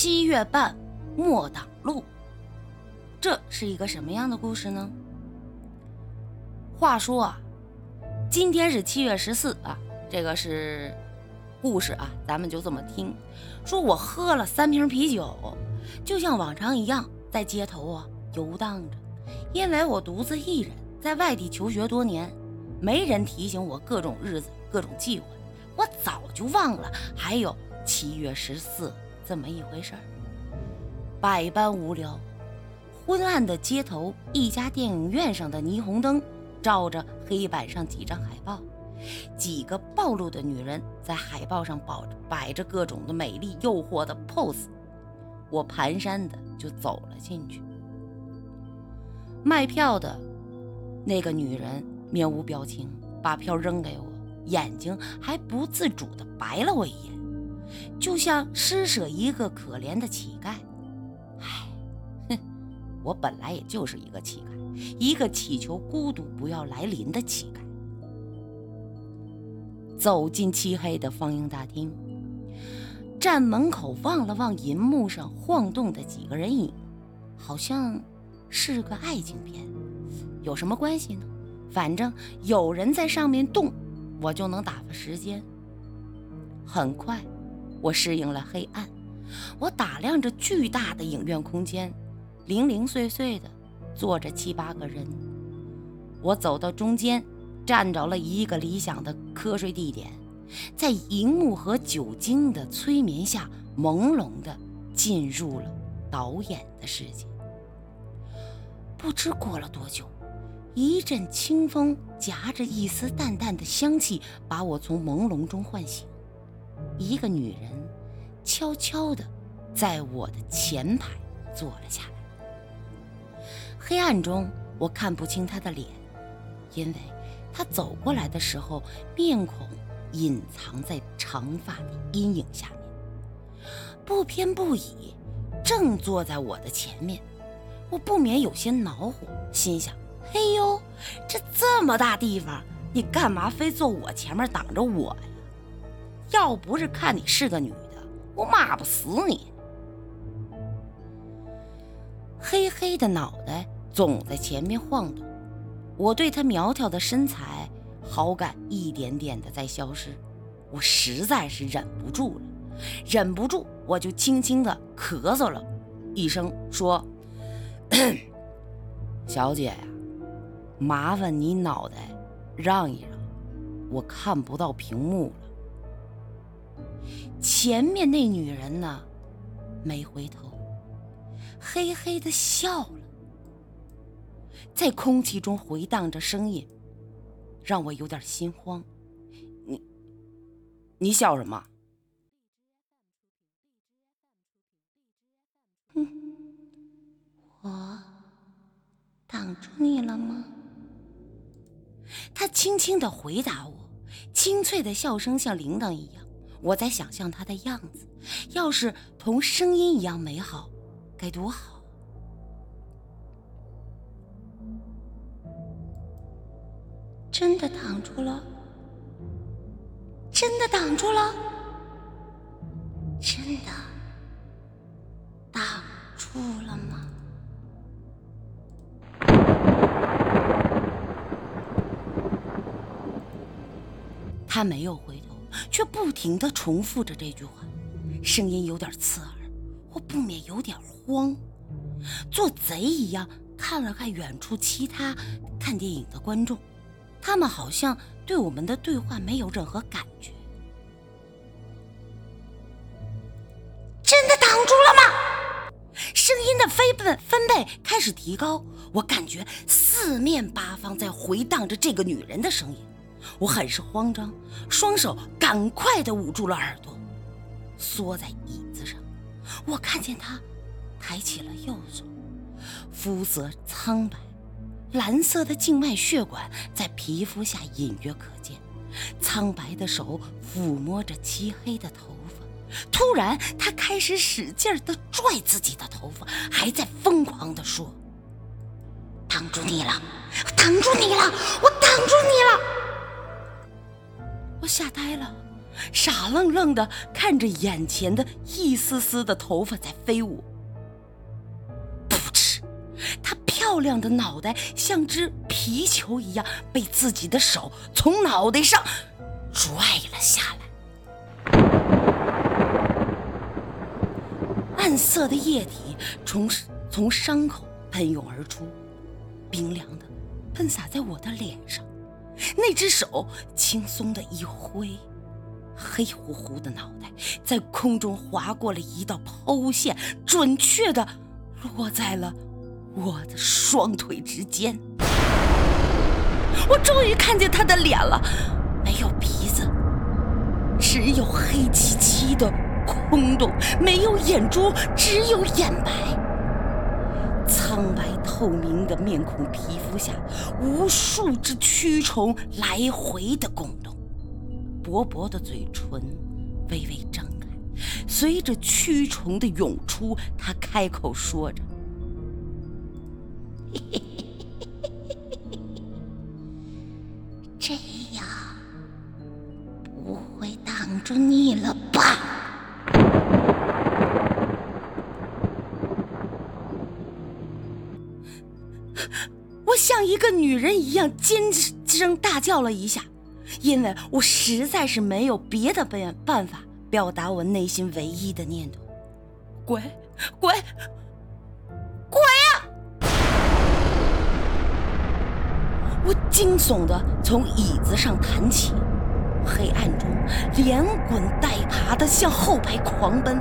七月半，莫挡路。这是一个什么样的故事呢？话说啊，今天是七月十四啊，这个是故事啊，咱们就这么听。说我喝了三瓶啤酒，就像往常一样在街头啊游荡着，因为我独自一人在外地求学多年，没人提醒我各种日子、各种忌讳，我早就忘了还有七月十四这么一回事儿。百般无聊。昏暗的街头，一家电影院上的霓虹灯照着黑板上几张海报，几个暴露的女人在海报上摆摆着各种的美丽诱惑的 pose。我蹒跚的就走了进去。卖票的那个女人面无表情，把票扔给我，眼睛还不自主的白了我一眼，就像施舍一个可怜的乞丐。我本来也就是一个乞丐，一个祈求孤独不要来临的乞丐。走进漆黑的放映大厅，站门口望了望银幕上晃动的几个人影，好像是个爱情片。有什么关系呢？反正有人在上面动，我就能打发时间。很快，我适应了黑暗，我打量着巨大的影院空间。零零碎碎的坐着七八个人，我走到中间，站着了一个理想的瞌睡地点，在荧幕和酒精的催眠下，朦胧的进入了导演的世界。不知过了多久，一阵清风夹着一丝淡淡的香气，把我从朦胧中唤醒。一个女人悄悄地在我的前排坐了下来。黑暗中，我看不清她的脸，因为她走过来的时候，面孔隐藏在长发的阴影下面，不偏不倚，正坐在我的前面。我不免有些恼火，心想：嘿呦，这这么大地方，你干嘛非坐我前面挡着我呀？要不是看你是个女的，我骂不死你。黑黑的脑袋。总在前面晃动，我对她苗条的身材好感一点点的在消失，我实在是忍不住了，忍不住我就轻轻的咳嗽了一声，说：“小姐呀，麻烦你脑袋让一让，我看不到屏幕了。”前面那女人呢，没回头，嘿嘿的笑了。在空气中回荡着声音，让我有点心慌。你，你笑什么？我挡住你了吗？他轻轻的回答我，清脆的笑声像铃铛一样。我在想象他的样子，要是同声音一样美好，该多好。真的挡住了，真的挡住了，真的挡住了吗？他没有回头，却不停的重复着这句话，声音有点刺耳，我不免有点慌，做贼一样看了看远处其他看电影的观众。他们好像对我们的对话没有任何感觉。真的挡住了吗？声音的分贝分贝开始提高，我感觉四面八方在回荡着这个女人的声音，我很是慌张，双手赶快的捂住了耳朵，缩在椅子上。我看见他抬起了右手，肤色苍白。蓝色的静脉血管在皮肤下隐约可见，苍白的手抚摸着漆黑的头发。突然，他开始使劲地拽自己的头发，还在疯狂地说：“挡住你了，挡住你了，我挡住你了！”吓呆了，傻愣愣的看着眼前的一丝丝的头发在飞舞。噗嗤，他漂亮的脑袋像只皮球一样被自己的手从脑袋上拽了下来。暗色的液体从从伤口喷涌而出，冰凉的喷洒在我的脸上。那只手轻松的一挥，黑乎乎的脑袋在空中划过了一道抛物线，准确的落在了我的双腿之间。我终于看见他的脸了，没有鼻子，只有黑漆漆的空洞；没有眼珠，只有眼白。苍白透明的面孔，皮肤下无数只蛆虫来回的拱动，薄薄的嘴唇微微张开，随着蛆虫的涌出，他开口说着：“ 这样不会挡住你了吧？”像一个女人一样尖声大叫了一下，因为我实在是没有别的办办法表达我内心唯一的念头：鬼，鬼，鬼啊！我惊悚的从椅子上弹起，黑暗中连滚带爬的向后排狂奔，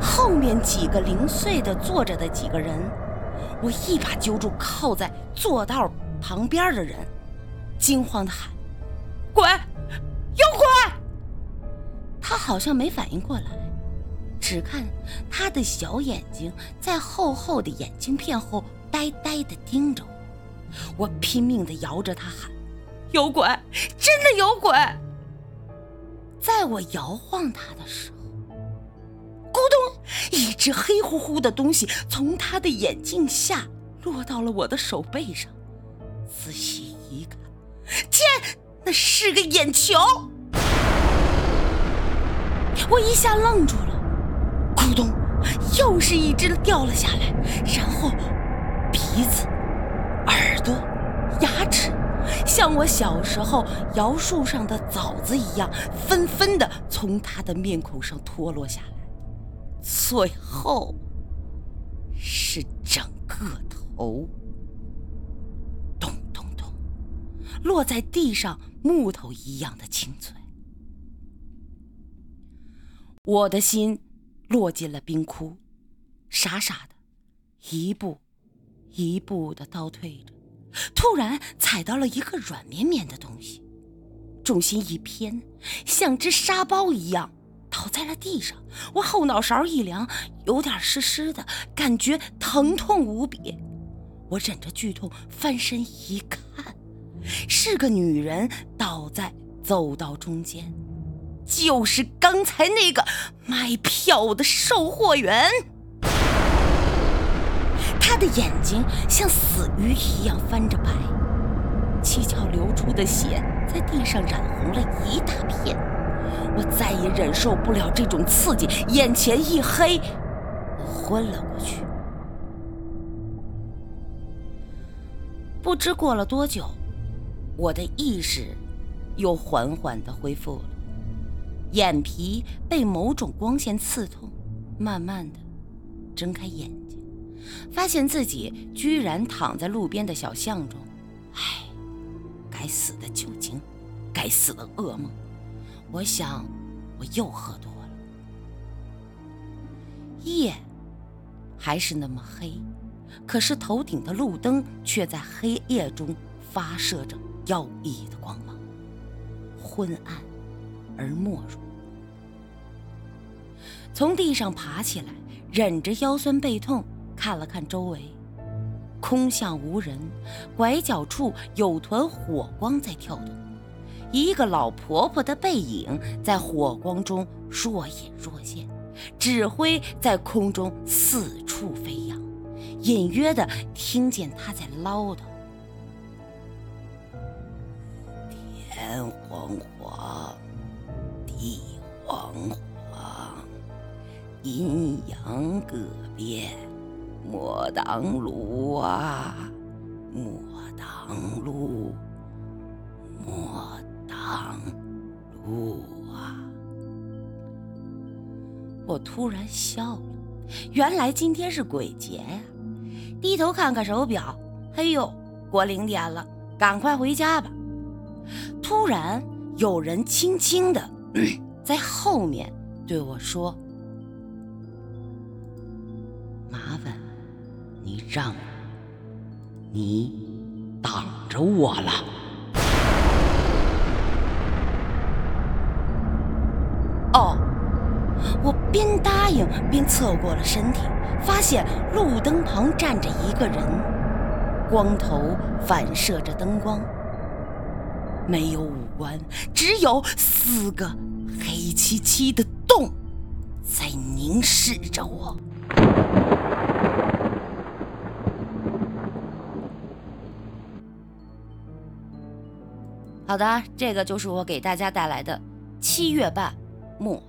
后面几个零碎的坐着的几个人。我一把揪住靠在坐道旁边的人，惊慌的喊：“鬼，有鬼！”他好像没反应过来，只看他的小眼睛在厚厚的眼镜片后呆呆的盯着我。我拼命的摇着他喊：“有鬼，真的有鬼！”在我摇晃他的时候。咕咚！一只黑乎乎的东西从他的眼镜下落到了我的手背上。仔细一看，天，那是个眼球！我一下愣住了。咕咚！又是一只掉了下来，然后鼻子、耳朵、牙齿，像我小时候摇树上的枣子一样，纷纷的从他的面孔上脱落下来。最后是整个头，咚咚咚，落在地上，木头一样的清脆。我的心落进了冰窟，傻傻的，一步一步的倒退着，突然踩到了一个软绵绵的东西，重心一偏，像只沙包一样。倒在了地上，我后脑勺一凉，有点湿湿的，感觉疼痛无比。我忍着剧痛翻身一看，是个女人倒在走道中间，就是刚才那个卖票的售货员。她的眼睛像死鱼一样翻着白，七窍流出的血在地上染红了一大片。我再也忍受不了这种刺激，眼前一黑，昏了过去。不知过了多久，我的意识又缓缓的恢复了，眼皮被某种光线刺痛，慢慢的睁开眼睛，发现自己居然躺在路边的小巷中。唉，该死的酒精，该死的噩梦。我想，我又喝多了。夜还是那么黑，可是头顶的路灯却在黑夜中发射着妖异的光芒，昏暗而没入。从地上爬起来，忍着腰酸背痛，看了看周围，空巷无人，拐角处有团火光在跳动。一个老婆婆的背影在火光中若隐若现，纸灰在空中四处飞扬，隐约的听见她在唠叨：“天黄黄，地黄黄，阴阳各变，莫当路啊，莫当路，莫长路啊！我突然笑了，原来今天是鬼节呀！低头看看手表，哎呦，过零点了，赶快回家吧。突然，有人轻轻的 在后面对我说：“麻烦你让，你挡着我了。”哦，我边答应边侧过了身体，发现路灯旁站着一个人，光头反射着灯光。没有五官，只有四个黑漆漆的洞在凝视着我。好的，这个就是我给大家带来的七月半末。